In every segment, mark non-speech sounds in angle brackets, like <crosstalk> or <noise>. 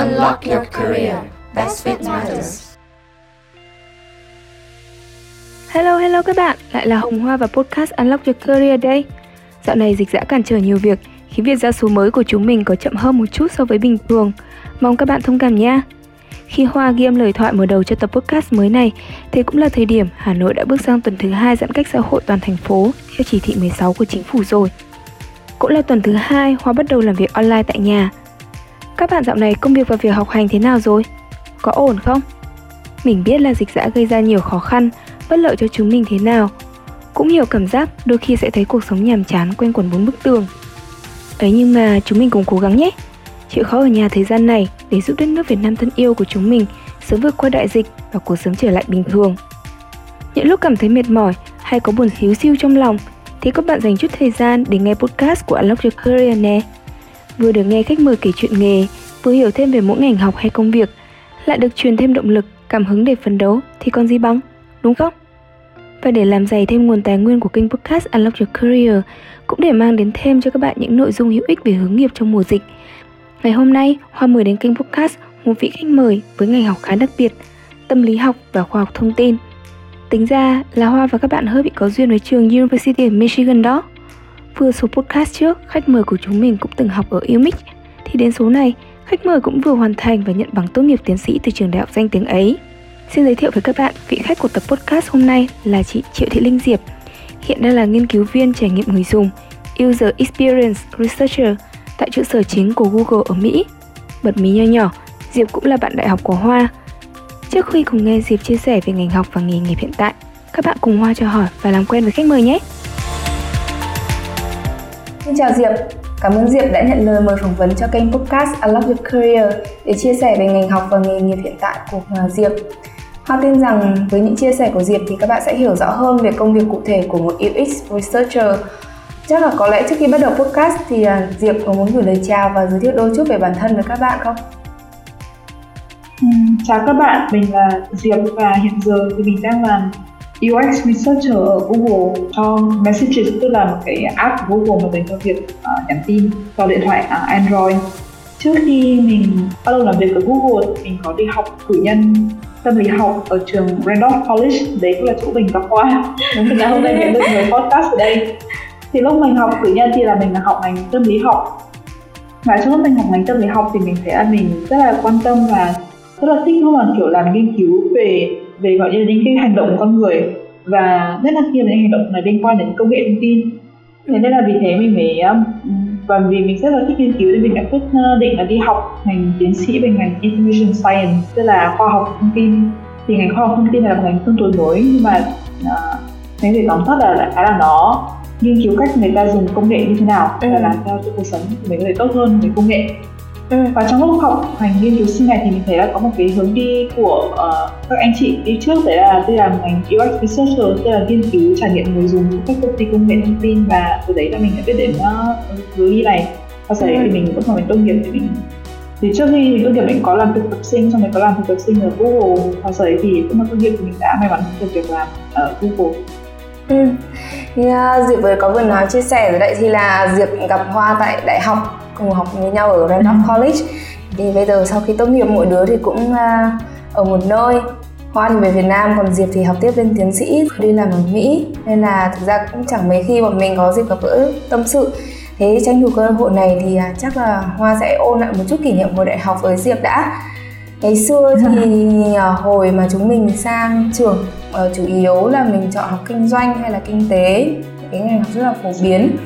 Unlock your career. Best fit matters. Hello hello các bạn, lại là Hồng Hoa và podcast Unlock Your Career đây. Dạo này dịch dã cản trở nhiều việc, khiến việc ra số mới của chúng mình có chậm hơn một chút so với bình thường. Mong các bạn thông cảm nha. Khi Hoa ghi âm lời thoại mở đầu cho tập podcast mới này, thì cũng là thời điểm Hà Nội đã bước sang tuần thứ hai giãn cách xã hội toàn thành phố theo chỉ thị 16 của chính phủ rồi. Cũng là tuần thứ hai Hoa bắt đầu làm việc online tại nhà. Các bạn dạo này công việc và việc học hành thế nào rồi? Có ổn không? Mình biết là dịch dã gây ra nhiều khó khăn, bất lợi cho chúng mình thế nào. Cũng hiểu cảm giác đôi khi sẽ thấy cuộc sống nhàm chán quanh quẩn bốn bức tường. Ấy nhưng mà chúng mình cùng cố gắng nhé. Chịu khó ở nhà thời gian này để giúp đất nước Việt Nam thân yêu của chúng mình sớm vượt qua đại dịch và cuộc sống trở lại bình thường. Những lúc cảm thấy mệt mỏi hay có buồn xíu siêu trong lòng thì các bạn dành chút thời gian để nghe podcast của Unlock Your Career nè. Vừa được nghe khách mời kể chuyện nghề, vừa hiểu thêm về mỗi ngành học hay công việc, lại được truyền thêm động lực, cảm hứng để phấn đấu thì còn gì bằng, đúng không? Và để làm dày thêm nguồn tài nguyên của kênh podcast Unlock Your Career, cũng để mang đến thêm cho các bạn những nội dung hữu ích về hướng nghiệp trong mùa dịch. Ngày hôm nay, Hoa mời đến kênh podcast một vị khách mời với ngành học khá đặc biệt, tâm lý học và khoa học thông tin. Tính ra là Hoa và các bạn hơi bị có duyên với trường University of Michigan đó. Vừa số podcast trước, khách mời của chúng mình cũng từng học ở UMich, thì đến số này, khách mời cũng vừa hoàn thành và nhận bằng tốt nghiệp tiến sĩ từ trường đại học danh tiếng ấy. Xin giới thiệu với các bạn, vị khách của tập podcast hôm nay là chị Triệu Thị Linh Diệp. Hiện đang là nghiên cứu viên trải nghiệm người dùng, User Experience Researcher tại trụ sở chính của Google ở Mỹ. Bật mí nho nhỏ, Diệp cũng là bạn đại học của Hoa. Trước khi cùng nghe Diệp chia sẻ về ngành học và nghề nghiệp hiện tại, các bạn cùng Hoa cho hỏi và làm quen với khách mời nhé. Xin chào Diệp, cảm ơn Diệp đã nhận lời mời phỏng vấn cho kênh podcast Unlock Your Career để chia sẻ về ngành học và nghề nghiệp hiện tại của à, Diệp. Hoa tin rằng với những chia sẻ của Diệp thì các bạn sẽ hiểu rõ hơn về công việc cụ thể của một UX Researcher. Chắc là có lẽ trước khi bắt đầu podcast thì à, Diệp có muốn gửi lời chào và giới thiệu đôi chút về bản thân với các bạn không? chào các bạn, mình là Diệp và hiện giờ thì mình đang làm UX Researcher ở Google cho Messages tức là một cái app của Google mà dành cho việc uh, nhắn tin vào điện thoại uh, Android. Trước khi mình bắt đầu làm việc ở Google mình có đi học cử nhân tâm lý học ở trường Randolph College. Đấy cũng là chỗ mình gặp qua. Nên là hôm nay mình được người podcast ở đây. Thì lúc mình học cử nhân thì là mình là học ngành tâm lý học. Và trong lúc mình học ngành tâm lý học thì mình thấy là mình rất là quan tâm và rất là thích không mà kiểu làm nghiên cứu về về gọi như là những cái hành động của con người. Và nhất là là những hành động này liên quan đến công nghệ thông tin. Thế nên là vì thế mình mới um, và vì mình rất là thích nghiên cứu nên mình đã quyết uh, định là đi học ngành tiến sĩ về ngành information science tức là khoa học thông tin. Thì ngành khoa học thông tin là một ngành tương đối mới nhưng mà uh, nếu để tóm tắt là đại khái là nó nghiên cứu cách người ta dùng công nghệ như thế nào ừ. và làm sao cho cuộc sống của mình có thể tốt hơn với công nghệ Ừ. và trong lúc học ngành nghiên cứu sinh này thì mình thấy là có một cái hướng đi của uh, các anh chị đi trước đấy là tôi làm ngành UX researcher tức là nghiên cứu trải nghiệm người dùng của các công ty công nghệ thông tin và từ đấy là mình đã biết đến uh, hướng đi này và sau đấy thì mình cũng mà mình tốt nghiệp thì mình thì trước khi mình tốt nghiệp mình có làm thực tập sinh xong rồi có làm thực tập sinh ở Google và sau đấy thì lúc mà tốt nghiệp thì mình đã may mắn được việc làm ở Google Ừ. Yeah, ờ, Diệp vừa có vừa nói chia sẻ rồi đấy thì là Diệp gặp Hoa tại đại học cùng học với nhau ở Randolph ừ. College. Thì bây giờ sau khi tốt nghiệp mỗi đứa thì cũng uh, ở một nơi. Hoa thì về Việt Nam còn Diệp thì học tiếp lên tiến sĩ đi làm ở Mỹ. Nên là thực ra cũng chẳng mấy khi bọn mình có dịp gặp gỡ tâm sự. Thế tranh thủ cơ hội này thì uh, chắc là Hoa sẽ ôn lại một chút kỷ niệm hồi đại học với Diệp đã. Ngày xưa thì uh, hồi mà chúng mình sang trường uh, chủ yếu là mình chọn học kinh doanh hay là kinh tế. Cái ngành học rất là phổ biến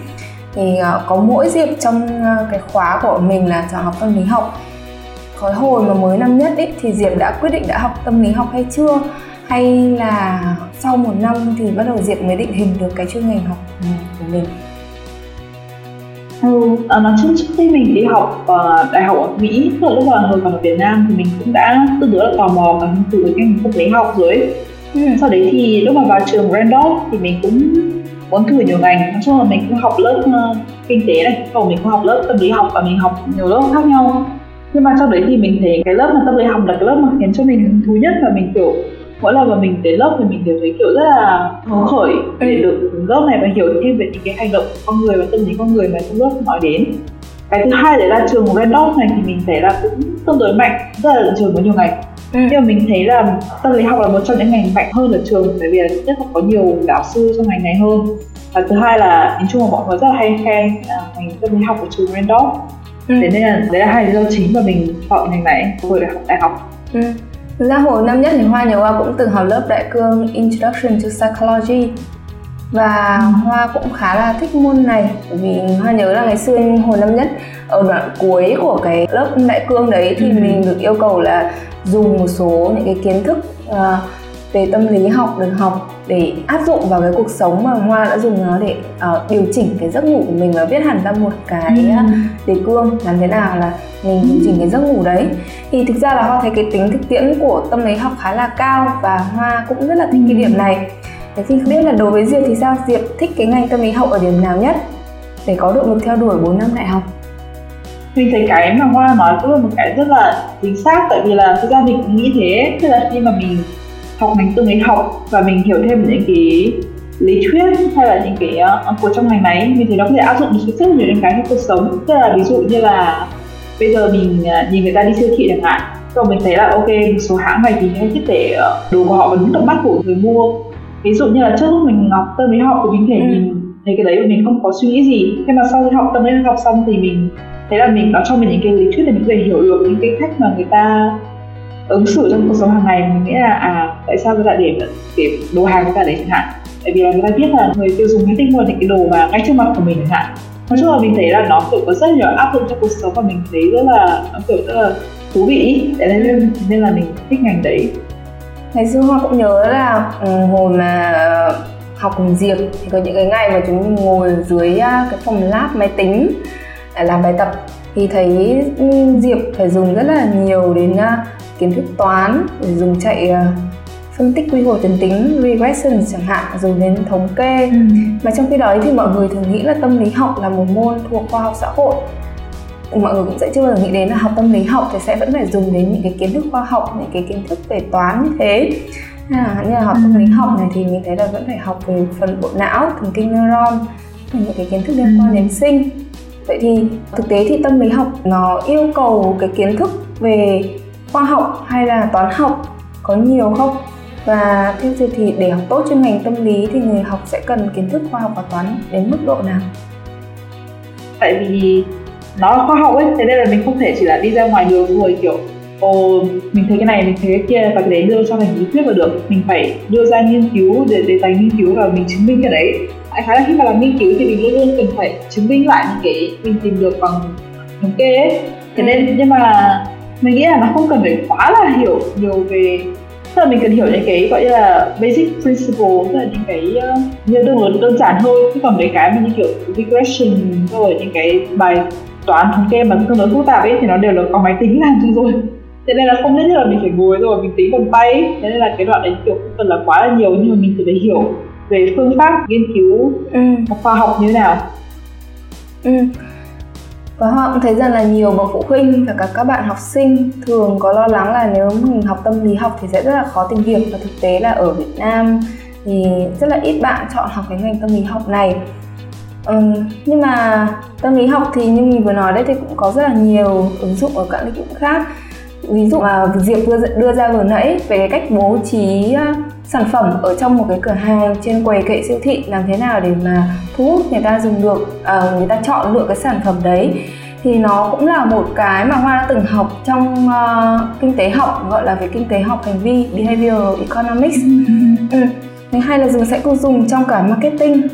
thì uh, có mỗi diệp trong uh, cái khóa của mình là chọn học tâm lý học cái hồi mà mới năm nhất ấy thì diệp đã quyết định đã học tâm lý học hay chưa hay là sau một năm thì bắt đầu diệp mới định hình được cái chuyên ngành học của mình Ừ, à, nói chung trước khi mình đi học uh, đại học ở Mỹ, tức là lúc mà hồi còn ở Việt Nam thì mình cũng đã tương đối là tò mò và hứng thú với ngành tâm lý học rồi. Ừ. Sau đấy thì lúc mà vào trường Randolph thì mình cũng muốn thử nhiều ngành nói chung là mình cũng học lớp uh, kinh tế này. Còn mình cũng học lớp tâm lý học và mình học nhiều lớp khác nhau. Nhưng mà sau đấy thì mình thấy cái lớp mà tâm lý học là cái lớp mà khiến cho mình hứng thú nhất và mình kiểu mỗi lần mà mình đến lớp thì mình đều thấy kiểu rất là hứng khởi để được lớp này và hiểu thêm về những cái hành động của con người và tâm lý con người mà trong lớp nói đến. Cái thứ hai đấy là trường của Randolph này thì mình thấy là cũng tương đối mạnh rất là trường có nhiều ngành ừ. nhưng mà mình thấy là tâm lý học là một trong những ngành mạnh hơn ở trường bởi vì là nhất là có nhiều giáo sư trong ngành này hơn và thứ hai là nhìn chung là mọi người rất là hay khen à, ngành tâm lý học của trường Dot ừ. thế nên là đấy là hai lý do chính mà mình chọn ngành này hồi đại học đại học ừ. Thực ra hồi năm nhất thì Hoa nhiều Hoa cũng từng học lớp đại cương Introduction to Psychology và Hoa cũng khá là thích môn này bởi vì Hoa nhớ là ngày xưa hồi năm nhất ở đoạn cuối của cái lớp đại cương đấy thì ừ. mình được yêu cầu là dùng một số những cái kiến thức uh, về tâm lý học được học để áp dụng vào cái cuộc sống mà Hoa đã dùng nó để uh, điều chỉnh cái giấc ngủ của mình và viết hẳn ra một cái ừ. đề cương làm thế nào là mình điều chỉnh cái giấc ngủ đấy thì thực ra là Hoa thấy cái tính thực tiễn của tâm lý học khá là cao và Hoa cũng rất là thích cái điểm này Thế thì không biết là đối với Diệp thì sao? Diệp thích cái ngành tâm lý học ở điểm nào nhất để có động lực theo đuổi 4 năm đại học? Mình thấy cái mà Hoa nói cũng là một cái rất là chính xác tại vì là thực ra mình cũng nghĩ thế. Tức là khi mà mình học ngành tâm lý học và mình hiểu thêm những cái lý thuyết hay là những cái uh, của trong ngành này mình thấy nó có thể áp dụng được rất nhiều những cái trong cuộc sống. Tức là ví dụ như là bây giờ mình uh, nhìn người ta đi siêu thị chẳng hạn rồi mình thấy là ok một số hãng này thì hay thiết để đồ của họ vào đúng tầm mắt của người mua. Ví dụ như là trước lúc mình học tâm lý học thì mình thể ừ. nhìn thấy cái đấy và mình không có suy nghĩ gì. Nhưng mà sau khi học tâm lý học xong thì mình thế là mình nó cho mình những cái lý thuyết để mình có thể hiểu được những cái cách mà người ta ứng xử trong cuộc sống hàng ngày. Mình nghĩ là à tại sao người ta để để đồ hàng người ta đấy chẳng hạn? Tại vì là người ta biết là người tiêu dùng hay thích mua những cái đồ mà ngay trước mặt của mình chẳng hạn. Nói chung là mình thấy là nó, kiểu, có rất nhiều áp dụng trong cuộc sống và mình thấy rất là, nó, kiểu, rất là thú vị để nên nên là mình thích ngành đấy. Ngày xưa hoa cũng nhớ là ừ, hồi mà ờ, học cùng diệp thì có những cái ngày mà chúng mình ngồi dưới à, cái phòng lab máy tính làm bài tập. Thì thấy ừ, diệp phải dùng rất là nhiều đến à, kiến thức toán để dùng chạy à, phân tích quy hồ tuyến tính regression chẳng hạn dùng đến thống kê. Ừ. mà trong khi đó thì mọi người thường nghĩ là tâm lý học là một môn thuộc khoa học xã hội. Mọi người cũng sẽ chưa bao giờ nghĩ đến là học tâm lý học thì sẽ vẫn phải dùng đến những cái kiến thức khoa học những cái kiến thức về toán như thế. Là như là học tâm lý học này thì mình thấy là vẫn phải học về phần bộ não thần kinh neuron những cái kiến thức liên quan đến sinh vậy thì thực tế thì tâm lý học nó yêu cầu cái kiến thức về khoa học hay là toán học có nhiều không? Và theo chị thì để học tốt chuyên ngành tâm lý thì người học sẽ cần kiến thức khoa học và toán đến mức độ nào? Tại vì nó là khoa học ấy, thế nên là mình không thể chỉ là đi ra ngoài đường rồi kiểu, ồ, mình thấy cái này, mình thấy cái kia, và cái đấy đưa cho thành lý thuyết vào được. Mình phải đưa ra nghiên cứu để đề tài nghiên cứu và mình chứng minh cái đấy đại khái là khi mà làm nghiên cứu thì mình luôn luôn cần phải chứng minh lại những cái mình tìm được bằng thống kê ấy. Thế nên nhưng mà mình nghĩ là nó không cần phải quá là hiểu nhiều về tức là mình cần hiểu những cái gọi là basic principle tức là những cái uh, như đơn đơn giản thôi. Chứ còn mấy cái mà như kiểu regression rồi những cái bài toán thống kê mà tương đối phức tạp ấy thì nó đều là có máy tính làm cho rồi. Thế nên là không nhất thiết là mình phải ngồi rồi mình tính bằng tay thế nên là cái đoạn đấy kiểu không cần là quá là nhiều nhưng mà mình phải hiểu về phương pháp nghiên cứu ừ. khoa học như thế nào ừ. và họ cũng thấy rằng là nhiều bậc phụ huynh và cả các bạn học sinh thường có lo lắng là nếu mình học tâm lý học thì sẽ rất là khó tìm việc và thực tế là ở Việt Nam thì rất là ít bạn chọn học cái ngành tâm lý học này Ừ, nhưng mà tâm lý học thì như mình vừa nói đấy thì cũng có rất là nhiều ứng dụng ở các lĩnh vực khác ví dụ mà diệp đưa, đưa ra vừa nãy về cái cách bố trí sản phẩm ở trong một cái cửa hàng trên quầy kệ siêu thị làm thế nào để mà thu hút người ta dùng được uh, người ta chọn lựa cái sản phẩm đấy. Thì nó cũng là một cái mà hoa đã từng học trong uh, kinh tế học gọi là về kinh tế học hành vi behavioral economics. Ừ. hay là dùng sẽ cô dùng trong cả marketing.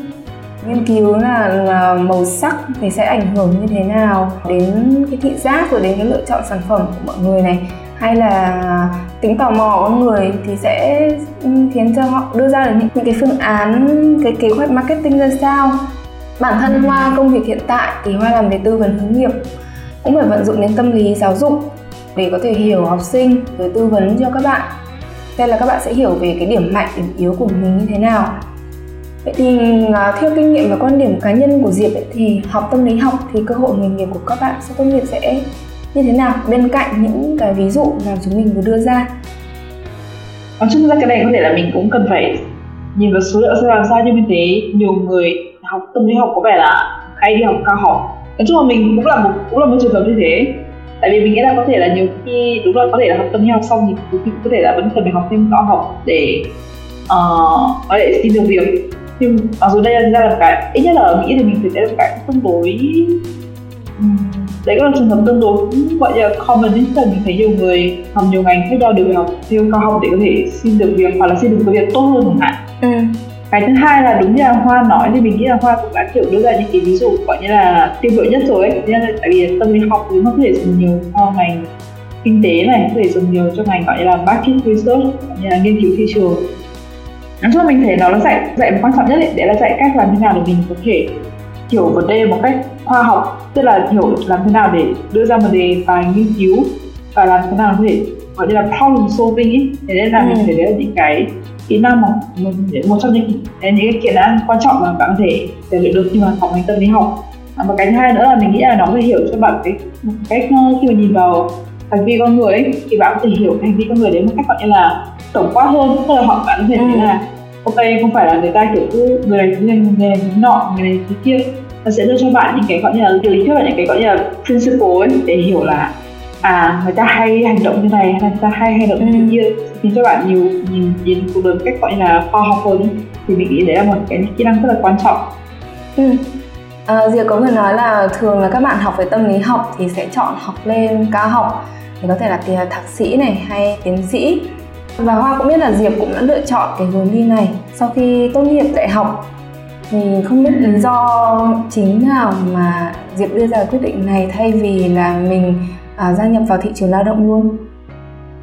Nghiên cứu là, là màu sắc thì sẽ ảnh hưởng như thế nào đến cái thị giác rồi đến cái lựa chọn sản phẩm của mọi người này hay là tính tò mò của con người thì sẽ khiến cho họ đưa ra được những, những cái phương án cái kế hoạch marketing ra sao. Bản thân hoa công việc hiện tại thì hoa làm về tư vấn hướng nghiệp cũng phải vận dụng đến tâm lý giáo dục để có thể hiểu học sinh rồi tư vấn cho các bạn. Đây là các bạn sẽ hiểu về cái điểm mạnh điểm yếu của mình như thế nào. Vậy thì uh, theo kinh nghiệm và quan điểm cá nhân của Diệp ấy, thì học tâm lý học thì cơ hội nghề nghiệp của các bạn sau tốt nghiệp sẽ như thế nào? Bên cạnh những cái ví dụ mà chúng mình vừa đưa ra? Nói chung ra cái này có thể là mình cũng cần phải nhìn vào số liệu xem làm sao nhưng mình thấy nhiều người học tâm lý học có vẻ là hay đi học cao học. Nói chung là mình cũng là một cũng là một trường hợp như thế. Tại vì mình nghĩ là có thể là nhiều khi đúng là có thể là học tâm lý học xong thì cũng có thể là vẫn cần phải học thêm cao học để uh, có thể xin được việc. Nhưng mặc dù đây là ra là cái ít nhất là ở mỹ thì mình thấy đây là cái tương đối đấy cũng là trường hợp tương đối cũng gọi là common là mình thấy nhiều người học nhiều ngành khác nhau đều học theo cao học để có thể xin được việc hoặc là xin được việc tốt hơn chẳng hạn. Ừ. cái thứ hai là đúng như là hoa nói thì mình nghĩ là hoa cũng đã kiểu đưa ra những cái ví dụ gọi như là tiêu biểu nhất rồi ấy. Nên là tại vì tâm lý học thì nó có thể dùng nhiều cho ngành kinh tế này có thể dùng nhiều cho ngành gọi như là market research như là nghiên cứu thị trường. Nói chung mình thấy nó là dạy dạy quan trọng nhất ấy, để là dạy cách làm thế nào để mình có thể hiểu vấn đề một cách khoa học tức là hiểu làm thế nào để đưa ra một đề tài nghiên cứu và làm thế nào có thể gọi như là problem solving ấy thế nên là ừ. mình thấy đấy là những cái kỹ năng mà một trong những những cái kỹ năng quan trọng mà bạn có thể rèn luyện được khi mà học ngành tâm lý học và cái thứ hai nữa là mình nghĩ là nó có thể hiểu cho bạn cái một cách ờ, khi mà nhìn vào hành vi con người ấy, thì bạn có thể hiểu hành vi con người đến một cách gọi như là tổng quát hơn tức là họ bạn có thể thấy ừ. là ok không phải là người ta kiểu cứ người này người này người này nọ người này thế kia. Nó sẽ đưa cho bạn những cái gọi như là lý thuyết và những cái gọi như là principle ấy để hiểu là à người ta hay hành động như này hay là người ta hay hành động như ừ. kia. Khiến cho bạn nhiều nhìn nhìn cuộc đời cách gọi là khoa học hơn thì mình nghĩ đấy là một cái kỹ năng rất là quan trọng. Ừ. À, Diệp có người nói là thường là các bạn học về tâm lý học thì sẽ chọn học lên cao học. Thì có thể là thạc sĩ này hay tiến sĩ và Hoa cũng biết là Diệp cũng đã lựa chọn cái hướng đi này. Sau khi tốt nghiệp đại học thì không biết lý do chính nào mà Diệp đưa ra quyết định này thay vì là mình à, gia nhập vào thị trường lao động luôn.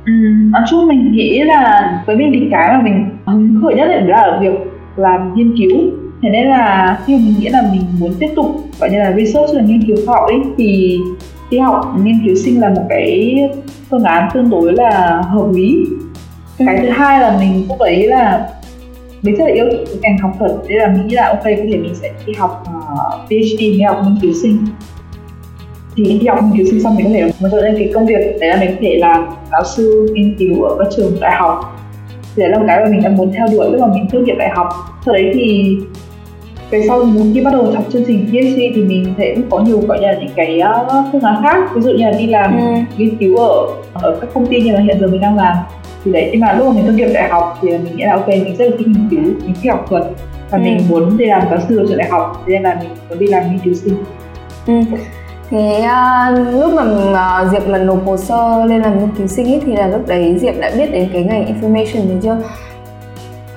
Ừ, nói chung mình nghĩ là với mình thì cái mà mình hứng khởi nhất là ở việc làm nghiên cứu. Thế nên là khi mình nghĩ là mình muốn tiếp tục gọi như là research là nghiên cứu khoa học ấy thì đi học nghiên cứu sinh là một cái phương án tương đối là hợp lý cái thứ hai là mình cũng thấy là mình rất là yêu thích cái ngành học thuật nên là mình nghĩ là ok có thể mình sẽ đi học uh, PhD đi học nghiên cứu sinh. Thì đi học nghiên cứu sinh xong mình có thể mình trở lên cái công việc đấy là mình có thể làm giáo sư nghiên cứu ở các trường đại học. Thì đấy là một cái mà mình đang muốn theo đuổi lúc mà mình tốt nghiệp đại học. Sau đấy thì về sau muốn khi bắt đầu học chương trình PhD thì mình sẽ có nhiều gọi là những cái uh, phương án khác. Ví dụ như là đi làm ừ. nghiên cứu ở ở các công ty như là hiện giờ mình đang làm thì đấy nhưng mà lúc mà mình tốt nghiệp đại học thì mình nghĩ là ok mình rất là thích nghiên cứu mình thích học thuật và ừ. mình muốn đi làm giáo sư ở trường đại học nên là mình muốn đi làm nghiên cứu sinh ừ. Thế uh, lúc mà uh, Diệp mà nộp hồ sơ lên làm nghiên cứu sinh ấy, thì là lúc đấy Diệp đã biết đến cái ngành information rồi chưa?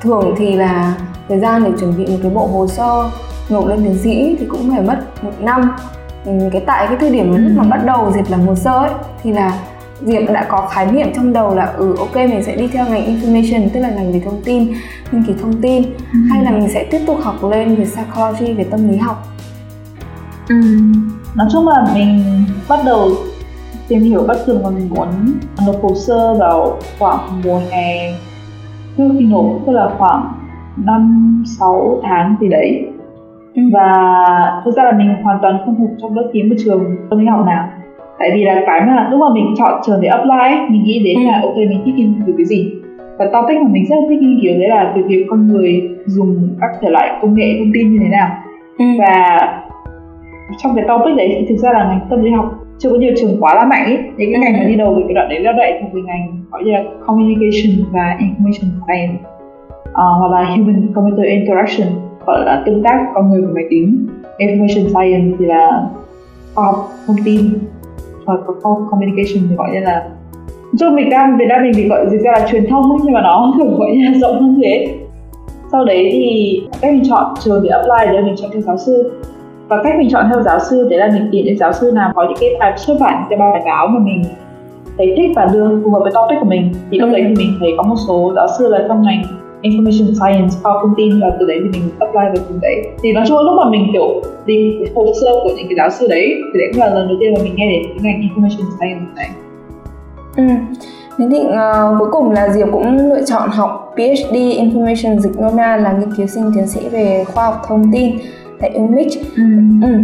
Thường thì là thời gian để chuẩn bị một cái bộ hồ sơ nộp lên tiến sĩ thì cũng phải mất một năm ừ, cái tại cái thời điểm lúc mà bắt đầu Diệp làm hồ sơ ấy thì là Diệp đã có khái niệm trong đầu là ừ ok mình sẽ đi theo ngành information tức là ngành về thông tin nghiên cứu thông tin ừ. hay là mình sẽ tiếp tục học lên về psychology về tâm lý học ừ. nói chung là mình bắt đầu tìm hiểu bất thường và mình muốn nộp hồ sơ vào khoảng mùa hè trước khi nộp tức là khoảng năm sáu tháng gì đấy ừ. và thực ra là mình hoàn toàn không thuộc trong bất kỳ một trường tâm lý học nào tại vì là cái mà lúc mà mình chọn trường để apply mình nghĩ đến ừ. là ok mình thích nghiên cứu cái gì. Và topic mà mình rất là thích nghiên cứu đấy là về việc con người dùng các thể loại công nghệ thông tin như thế nào. Ừ. và trong cái topic đấy thì thực ra là ngành tâm lý học chưa có nhiều trường quá là mạnh ấy. Những cái ngành mà đi đầu về cái đoạn đấy là vậy thuộc về ngành gọi như là communication và information science. Uh, hoặc là human computer interaction gọi là tương tác con người và máy tính. Information science thì là khoa học thông tin và communication thì gọi như là cho Việt Nam Việt Nam mình thì gọi dịch ra là truyền thông nhưng mà nó gọi như là <laughs> rộng hơn thế. Sau đấy thì cách mình chọn trường để apply để mình chọn theo giáo sư. Và cách mình chọn theo giáo sư đấy là mình tìm những giáo sư nào có những cái bài xuất bản cái bài báo mà mình thấy thích và đưa phù hợp với topic của mình. Thì lúc đấy thì mình thấy có một số giáo sư là trong ngành information science tin và từ đấy thì mình apply vào trường đấy thì nói chung lúc mà mình kiểu đi hồ sơ của những cái giáo sư đấy thì đấy cũng là lần đầu tiên mà mình nghe đến cái ngành information science này ừ. Thế thì uh, cuối cùng là Diệp cũng lựa chọn học PhD Information Dịch là nghiên cứu sinh tiến sĩ về khoa học thông tin tại UMich. Ừ. Ừ.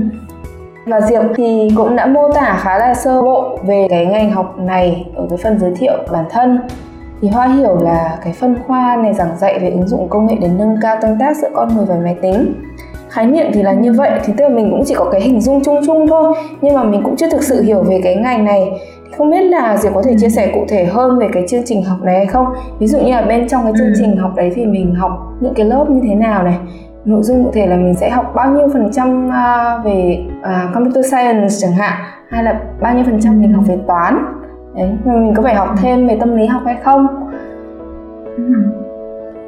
Và Diệp thì cũng đã mô tả khá là sơ bộ về cái ngành học này ở cái phần giới thiệu bản thân thì Hoa hiểu là cái phân khoa này giảng dạy về ứng dụng công nghệ để nâng cao tương tác giữa con người và máy tính. Khái niệm thì là như vậy thì tức là mình cũng chỉ có cái hình dung chung chung thôi nhưng mà mình cũng chưa thực sự hiểu về cái ngành này. Không biết là Diệp có thể chia sẻ cụ thể hơn về cái chương trình học này hay không? Ví dụ như là bên trong cái chương ừ. trình học đấy thì mình học những cái lớp như thế nào này? Nội dung cụ thể là mình sẽ học bao nhiêu phần trăm uh, về uh, computer science chẳng hạn hay là bao nhiêu phần trăm mình học về toán đấy mình có phải học thêm về tâm lý học hay không ừ.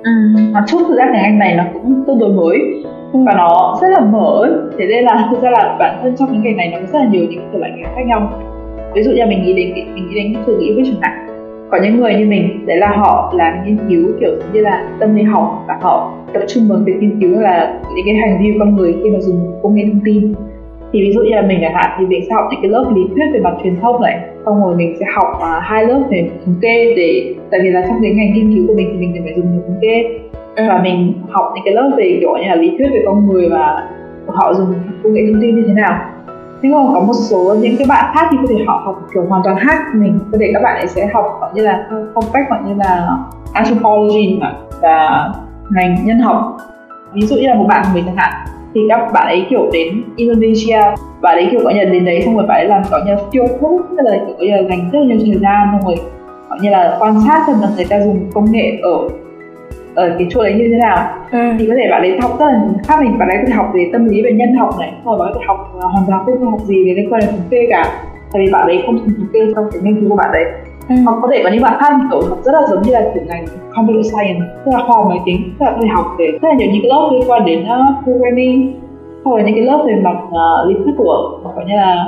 Ừ. Nói chung thực ra cái ngành này nó cũng tương đối mới ừ. và nó rất là mở thế nên là thực ra là bản thân trong những ngành này nó có rất là nhiều những thể loại ngành khác nhau ví dụ như mình nghĩ đến mình nghĩ đến từ ngữ viết chẳng hạn có những người như mình đấy là họ làm nghiên cứu kiểu như là tâm lý học và họ tập trung vào việc nghiên cứu là những cái hành vi con người khi mà dùng công nghệ thông tin thì ví dụ như là mình chẳng hạn thì mình sẽ học những cái lớp lý thuyết về mặt truyền thông này. Xong rồi mình sẽ học uh, hai lớp về thống kê để tại vì là trong cái ngành nghiên cứu của mình thì mình phải dùng nhiều thống kê. Ừ. và mình học những cái lớp về kiểu như là lý thuyết về con người và họ dùng công nghệ thông tin như thế nào. Nhưng mà có một số những cái bạn khác thì có thể họ học kiểu hoàn toàn khác mình. Có thể các bạn ấy sẽ học gọi như là cách gọi như là anthropology và ngành nhân học. Ví dụ như là một bạn của mình chẳng hạn thì các bạn ấy kiểu đến Indonesia bạn ấy kiểu như là đến đấy xong rồi bạn ấy làm như là field post tức là kiểu là dành rất là nhiều thời gian xong rồi gọi như là quan sát xem là người ta dùng công nghệ ở ở cái chỗ đấy như thế nào. Ừ. thì có thể bạn ấy học rất là khác mình bạn ấy có thể học về tâm lý về nhân học này rồi bạn có thể học uh, hoàn toàn không học gì về liên quan đến thống kê cả. Tại vì bạn ấy không thống kê trong cái nghiên cứu của bạn đấy ừ. hoặc có thể có những bạn khác kiểu học rất là giống như là kiểu ngành computer science tức là khoa học máy tính tức là có thể học về rất là nhiều những cái lớp liên quan đến uh, programming. Hoặc là những cái lớp về mặt uh, lý thuyết của gọi như là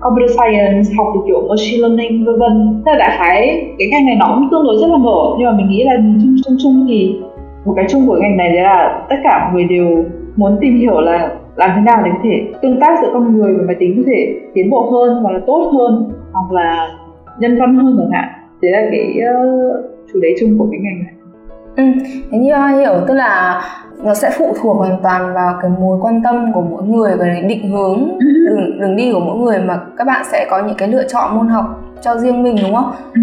computer science học từ kiểu machine learning vân vân. Tức là đại khái cái ngành này nó cũng tương đối rất là mở. Nhưng mà mình nghĩ là chung chung chung thì một cái chung của ngành này đấy là tất cả mọi người đều muốn tìm hiểu là làm thế nào để có thể tương tác giữa con người và máy tính có thể tiến bộ hơn hoặc là tốt hơn hoặc là nhân văn hơn chẳng hạn đấy là cái uh, chủ đề chung của cái ngành này Ừ, thế như hiểu tức là nó sẽ phụ thuộc hoàn toàn vào cái mối quan tâm của mỗi người và định hướng ừ. đường đường đi của mỗi người mà các bạn sẽ có những cái lựa chọn môn học cho riêng mình đúng không? Ừ.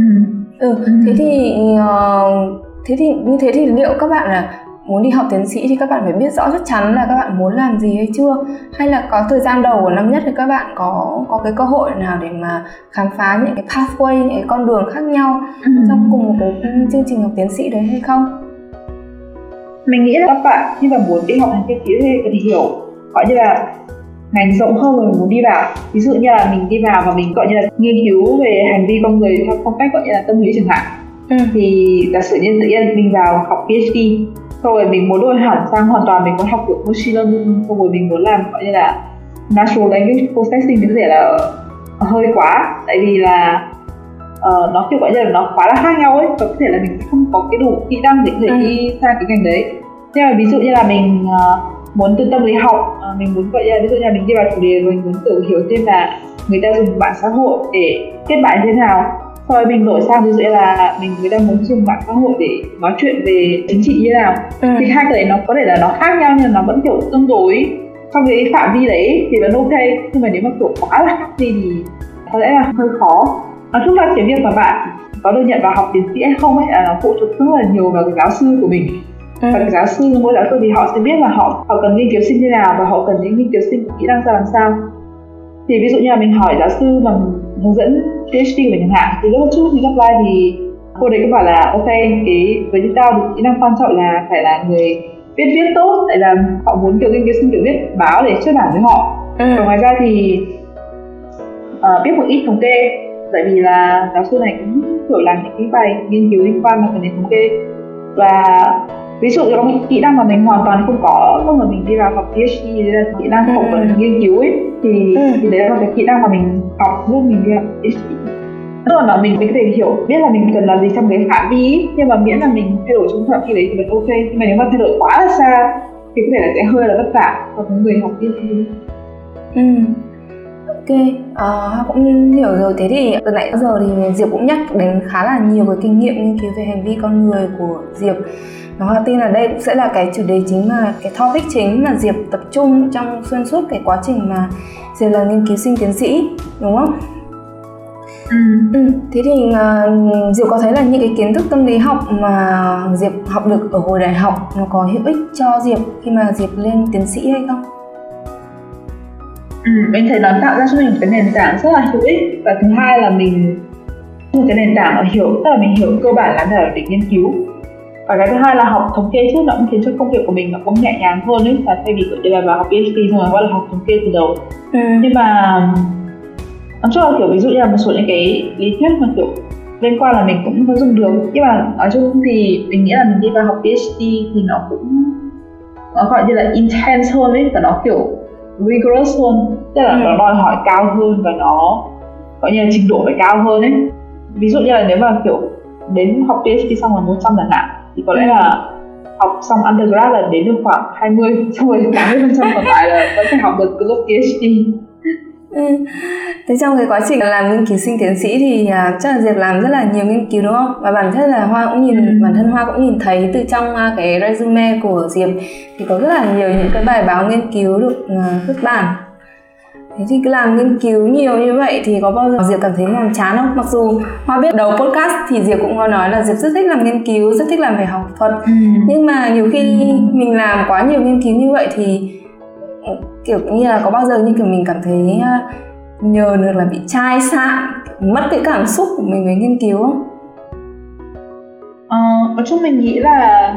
ừ. ừ. Thế thì uh, thế thì như thế thì liệu các bạn là muốn đi học tiến sĩ thì các bạn phải biết rõ chắc chắn là các bạn muốn làm gì hay chưa hay là có thời gian đầu của năm nhất thì các bạn có có cái cơ hội nào để mà khám phá những cái pathway những cái con đường khác nhau ừ. trong cùng một cái chương trình học tiến sĩ đấy hay không mình nghĩ là các bạn khi mà muốn đi học ngành kinh tế thì cần hiểu gọi như là ngành rộng hơn mà mình muốn đi vào ví dụ như là mình đi vào và mình gọi như là nghiên cứu về hành vi con người theo phong cách gọi như là tâm lý chẳng hạn ừ. thì giả sử như tự nhiên mình vào học PhD xong rồi mình muốn đổi hẳn sang hoàn toàn mình muốn học kiểu machine learning xong rồi mình muốn làm gọi như là natural language processing có thể là hơi quá. Tại vì là uh, nó kiểu gọi như là nó quá là khác nhau ấy. Và có thể là mình không có cái đủ kỹ năng để có thể ừ. đi sang cái ngành đấy. Nhưng mà ví dụ như là mình uh, muốn từ tâm lý học uh, mình muốn gọi như là ví dụ như là mình đi vào chủ đề mình muốn tự hiểu thêm là người ta dùng mạng xã hội để kết bạn như thế nào đó mình đổi sang ví dụ là mình người ta muốn dùng mạng xã hội để nói chuyện về chính trị như nào. Ừ. thì hai cái đấy nó có thể là nó khác nhau nhưng nó vẫn kiểu tương đối. Trong cái phạm vi đấy thì vẫn ok nhưng mà nếu mà kiểu quá là khác đi thì có lẽ là hơi khó. Nói chung là cái việc mà bạn có được nhận vào học tiến sĩ hay không ấy là nó phụ thuộc rất là nhiều vào cái giáo sư của mình. Ừ. và giáo sư mỗi giáo sư thì họ sẽ biết là họ họ cần nghiên cứu sinh như nào và họ cần những nghiên cứu sinh kỹ năng ra làm sao thì ví dụ như là mình hỏi giáo sư bằng hướng dẫn PhD của mình chẳng hạn thì lúc trước mình apply thì cô đấy cũng bảo là ok cái với chúng tao thì kỹ năng quan trọng là phải là người viết viết tốt tại là họ muốn kiểu nghiên cứu sinh kiểu viết báo để xuất bản với họ ừ. và ngoài ra thì uh, biết một ít thống kê tại vì là giáo sư này cũng kiểu làm những cái bài nghiên cứu liên quan mà cần đến thống kê và ví dụ những kỹ năng mà mình hoàn toàn không có lúc mà mình đi vào học PhD kỹ năng vấn ừ. nghiên cứu ấy thì, ừ. thì đấy là cái kỹ năng mà mình học lúc mình đi học PhD tức là mình mình có thể hiểu biết là mình cần làm gì trong cái phạm vi nhưng mà miễn là mình thay đổi trong phạm vi đấy thì vẫn ok nhưng mà nếu mà thay đổi quá là xa thì có thể là sẽ hơi là vất vả cho người học PhD ừ Ok, uh, cũng hiểu rồi. Thế thì từ nãy giờ thì Diệp cũng nhắc đến khá là nhiều cái kinh nghiệm nghiên cứu về hành vi con người của Diệp. Và Hoa tin là đây cũng sẽ là cái chủ đề chính mà cái topic chính mà Diệp tập trung trong xuyên suốt cái quá trình mà Diệp là nghiên cứu sinh tiến sĩ, đúng không? Ừ. ừ. Thế thì uh, Diệp có thấy là những cái kiến thức tâm lý học mà Diệp học được ở hồi đại học nó có hữu ích cho Diệp khi mà Diệp lên tiến sĩ hay không? Ừ, mình thấy nó tạo ra cho mình một cái nền tảng rất là hữu ích. Và thứ hai là mình một cái nền tảng ở hiểu tức là mình hiểu cơ bản là để để nghiên cứu. Và cái thứ hai là học thống kê trước nó cũng khiến cho công việc của mình nó cũng nhẹ nhàng hơn ấy. Và thay vì kiểu là vào học PhD xong rồi bắt đầu học thống kê từ đầu. Ừ. nhưng mà nói chung là kiểu ví dụ như là một số những cái lý thuyết mà kiểu liên quan là mình cũng có dùng được. Nhưng mà nói chung thì mình nghĩ là mình đi vào học PhD thì nó cũng nó gọi như là intense hơn ấy. Và nó kiểu rigorous hơn tức là ừ. nó đòi hỏi cao hơn và nó gọi như là trình độ phải cao hơn ấy ví dụ như là nếu mà kiểu đến học PhD xong rồi 100 chẳng hạn thì có lẽ ừ. là học xong undergrad là đến được khoảng 20 xong rồi 80 phần trăm còn lại là vẫn phải học được từ lúc PhD Ừ. Thế trong cái quá trình làm nghiên cứu sinh tiến sĩ thì à, chắc là Diệp làm rất là nhiều nghiên cứu đúng không? Và bản thân là Hoa cũng nhìn ừ. bản thân Hoa cũng nhìn thấy từ trong uh, cái resume của Diệp thì có rất là nhiều những cái bài báo nghiên cứu được uh, xuất bản. Thế thì cứ làm nghiên cứu nhiều như vậy thì có bao giờ Diệp cảm thấy nhàm chán không? Mặc dù Hoa biết đầu podcast thì Diệp cũng có nói là Diệp rất thích làm nghiên cứu, rất thích làm về học thuật. Ừ. Nhưng mà nhiều khi mình làm quá nhiều nghiên cứu như vậy thì kiểu như là có bao giờ như kiểu mình cảm thấy à, nhờ được là bị chai sạn mất cái cảm xúc của mình với nghiên cứu không? Ờ, nói chung mình nghĩ là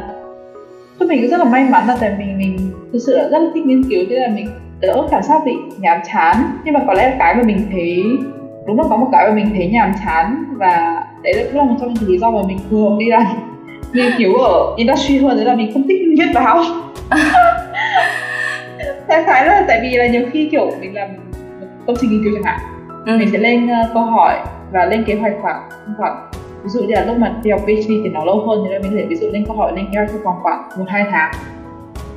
tôi mình cũng rất là may mắn là tại mình mình thực sự là rất là thích nghiên cứu thế là mình đỡ cảm giác bị nhàm chán nhưng mà có lẽ là cái mà mình thấy đúng là có một cái mà mình thấy nhàm chán và đấy là cũng là một trong những lý do mà mình thường đi làm <laughs> nghiên cứu ở industry hơn đấy là mình không thích viết báo <laughs> đại khái là tại vì là nhiều khi kiểu mình làm công trình nghiên cứu chẳng hạn ừ. mình sẽ lên uh, câu hỏi và lên kế hoạch khoảng khoảng ví dụ như là lúc mà đi học PhD thì nó lâu hơn thì mình thể ví dụ lên câu hỏi lên kế hoạch trong vòng khoảng một hai tháng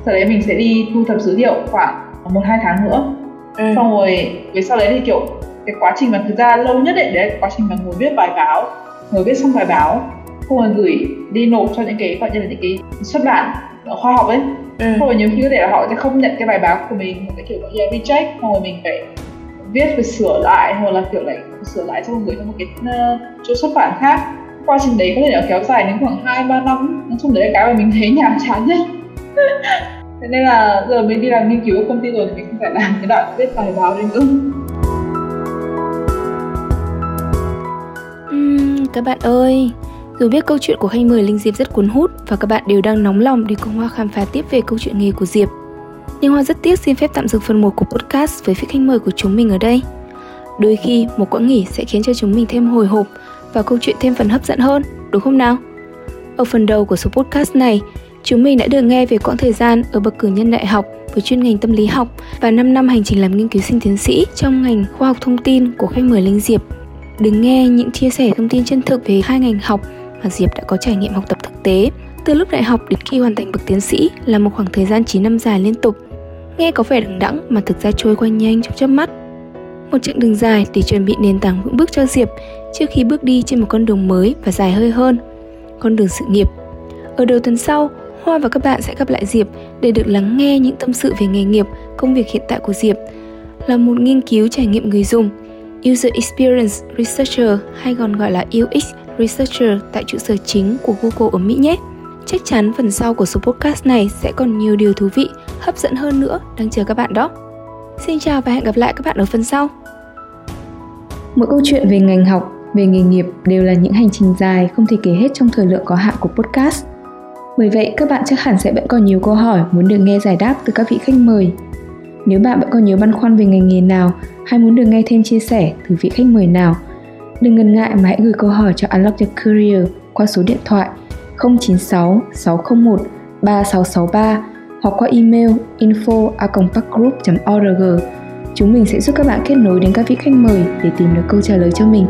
sau đấy mình sẽ đi thu thập dữ liệu khoảng một hai tháng nữa ừ. xong rồi về sau đấy thì kiểu cái quá trình mà thực ra lâu nhất đấy đấy là quá trình mà ngồi viết bài báo ngồi viết xong bài báo xong rồi gửi đi nộp cho những cái gọi như là những cái xuất bản khoa học ấy. Ừ. rồi nhiều khi có thể là họ sẽ không nhận cái bài báo của mình một cái kiểu gọi là reject xong rồi mình phải viết và sửa lại hoặc là kiểu lại sửa lại xong rồi gửi cho một cái uh, chỗ xuất bản khác. Quá trình đấy có thể là kéo dài đến khoảng hai ba năm. Nói chung đấy là cái mà mình thấy <laughs> nhàm chán nhất. <laughs> Thế nên là giờ mình đi làm nghiên cứu ở công ty rồi thì mình không phải làm cái đoạn viết bài báo đấy nữa. Uhm, các bạn ơi dù biết câu chuyện của khách mời Linh Diệp rất cuốn hút và các bạn đều đang nóng lòng để cùng Hoa khám phá tiếp về câu chuyện nghề của Diệp. Nhưng Hoa rất tiếc xin phép tạm dừng phần 1 của podcast với vị khách mời của chúng mình ở đây. Đôi khi một quãng nghỉ sẽ khiến cho chúng mình thêm hồi hộp và câu chuyện thêm phần hấp dẫn hơn, đúng không nào? Ở phần đầu của số podcast này, chúng mình đã được nghe về quãng thời gian ở bậc cử nhân đại học với chuyên ngành tâm lý học và 5 năm hành trình làm nghiên cứu sinh tiến sĩ trong ngành khoa học thông tin của khách mời Linh Diệp. Đừng nghe những chia sẻ thông tin chân thực về hai ngành học và Diệp đã có trải nghiệm học tập thực tế từ lúc đại học đến khi hoàn thành bậc tiến sĩ là một khoảng thời gian 9 năm dài liên tục. Nghe có vẻ đằng đẵng mà thực ra trôi qua nhanh trong chớp mắt. Một chặng đường dài để chuẩn bị nền tảng vững bước cho Diệp trước khi bước đi trên một con đường mới và dài hơi hơn, con đường sự nghiệp. Ở đầu tuần sau, Hoa và các bạn sẽ gặp lại Diệp để được lắng nghe những tâm sự về nghề nghiệp, công việc hiện tại của Diệp. Là một nghiên cứu trải nghiệm người dùng, User Experience Researcher hay còn gọi là UX Researcher tại trụ sở chính của Google ở Mỹ nhé. Chắc chắn phần sau của số podcast này sẽ còn nhiều điều thú vị, hấp dẫn hơn nữa đang chờ các bạn đó. Xin chào và hẹn gặp lại các bạn ở phần sau. Mỗi câu chuyện về ngành học, về nghề nghiệp đều là những hành trình dài không thể kể hết trong thời lượng có hạn của podcast. Bởi vậy, các bạn chắc hẳn sẽ vẫn còn nhiều câu hỏi muốn được nghe giải đáp từ các vị khách mời. Nếu bạn vẫn còn nhiều băn khoăn về ngành nghề nào hay muốn được nghe thêm chia sẻ từ vị khách mời nào Đừng ngần ngại mà hãy gửi câu hỏi cho Unlock Your Career qua số điện thoại 096 601 3663 hoặc qua email info org Chúng mình sẽ giúp các bạn kết nối đến các vị khách mời để tìm được câu trả lời cho mình.